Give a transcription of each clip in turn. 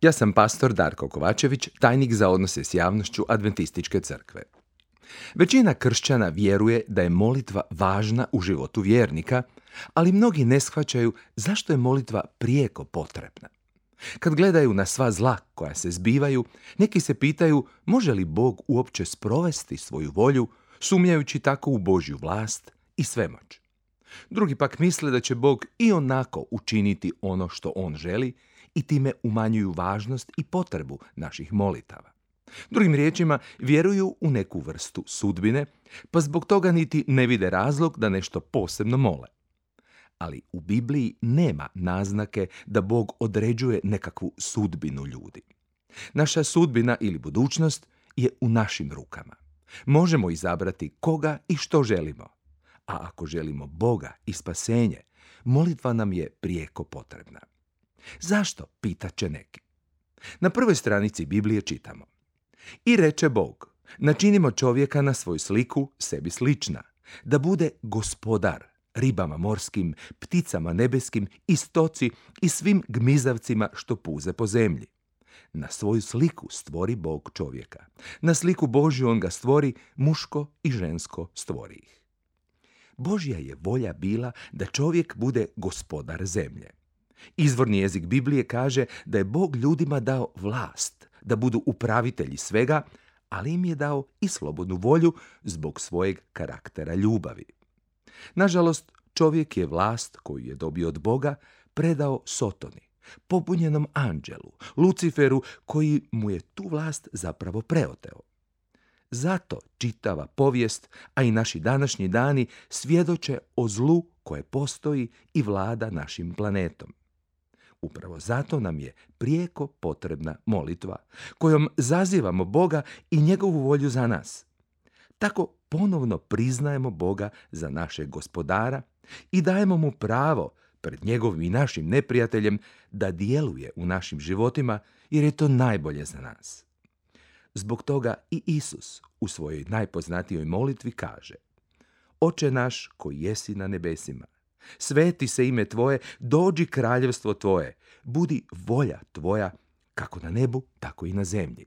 Ja sam pastor Darko Kovačević, tajnik za odnose s javnošću Adventističke crkve. Većina kršćana vjeruje da je molitva važna u životu vjernika, ali mnogi ne shvaćaju zašto je molitva prijeko potrebna. Kad gledaju na sva zla koja se zbivaju, neki se pitaju može li Bog uopće sprovesti svoju volju, sumnjajući tako u Božju vlast i svemoć. Drugi pak misle da će Bog i onako učiniti ono što On želi i time umanjuju važnost i potrebu naših molitava. Drugim riječima, vjeruju u neku vrstu sudbine, pa zbog toga niti ne vide razlog da nešto posebno mole. Ali u Bibliji nema naznake da Bog određuje nekakvu sudbinu ljudi. Naša sudbina ili budućnost je u našim rukama. Možemo izabrati koga i što želimo. A ako želimo Boga i spasenje, molitva nam je prijeko potrebna. Zašto? Pitat će neki. Na prvoj stranici Biblije čitamo. I reče Bog, načinimo čovjeka na svoju sliku, sebi slična, da bude gospodar ribama morskim, pticama nebeskim i stoci i svim gmizavcima što puze po zemlji. Na svoju sliku stvori Bog čovjeka. Na sliku Božju on ga stvori, muško i žensko stvori ih. Božja je volja bila da čovjek bude gospodar zemlje. Izvorni jezik Biblije kaže da je Bog ljudima dao vlast, da budu upravitelji svega, ali im je dao i slobodnu volju zbog svojeg karaktera ljubavi. Nažalost, čovjek je vlast koju je dobio od Boga predao Sotoni, pobunjenom anđelu, Luciferu, koji mu je tu vlast zapravo preoteo. Zato čitava povijest, a i naši današnji dani svjedoče o zlu koje postoji i vlada našim planetom. Upravo zato nam je prijeko potrebna molitva, kojom zazivamo Boga i njegovu volju za nas. Tako ponovno priznajemo Boga za našeg gospodara i dajemo mu pravo pred njegovim i našim neprijateljem da djeluje u našim životima jer je to najbolje za nas. Zbog toga i Isus u svojoj najpoznatijoj molitvi kaže Oče naš koji jesi na nebesima, Sveti se ime Tvoje, dođi kraljevstvo Tvoje, budi volja Tvoja, kako na nebu, tako i na zemlji.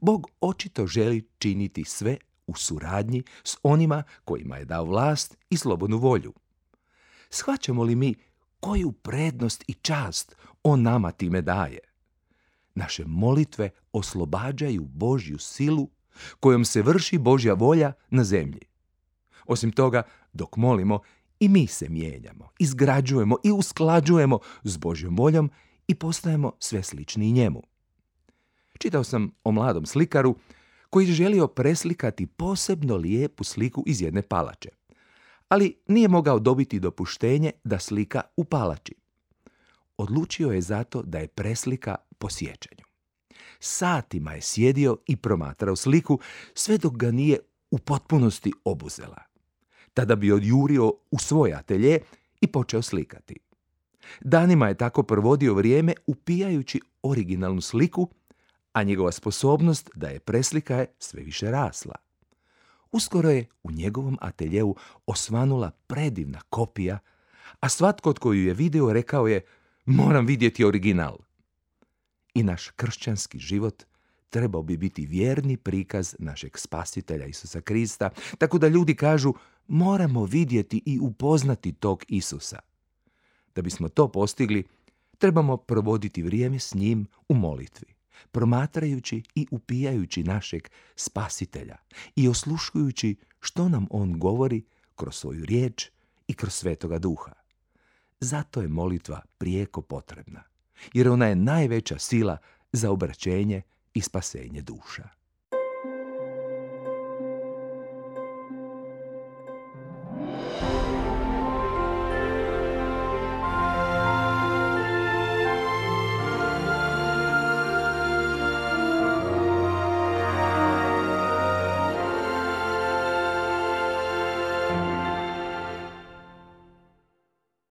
Bog očito želi činiti sve u suradnji s onima kojima je dao vlast i slobodnu volju. Shvaćamo li mi koju prednost i čast On nama time daje? Naše molitve oslobađaju Božju silu kojom se vrši Božja volja na zemlji. Osim toga, dok molimo, i mi se mijenjamo, izgrađujemo i usklađujemo s Božjom voljom i postajemo sve slični njemu. Čitao sam o mladom slikaru koji je želio preslikati posebno lijepu sliku iz jedne palače, ali nije mogao dobiti dopuštenje da slika u palači. Odlučio je zato da je preslika po sjećanju. Satima je sjedio i promatrao sliku sve dok ga nije u potpunosti obuzela tada bi odjurio u svoj atelje i počeo slikati. Danima je tako provodio vrijeme upijajući originalnu sliku, a njegova sposobnost da je preslika je sve više rasla. Uskoro je u njegovom ateljeu osvanula predivna kopija, a svatko tko ju je video rekao je moram vidjeti original. I naš kršćanski život trebao bi biti vjerni prikaz našeg spasitelja Isusa Krista, tako da ljudi kažu moramo vidjeti i upoznati tog Isusa. Da bismo to postigli, trebamo provoditi vrijeme s njim u molitvi, promatrajući i upijajući našeg spasitelja i osluškujući što nam on govori kroz svoju riječ i kroz svetoga duha. Zato je molitva prijeko potrebna, jer ona je najveća sila za obraćenje i spasenje duša.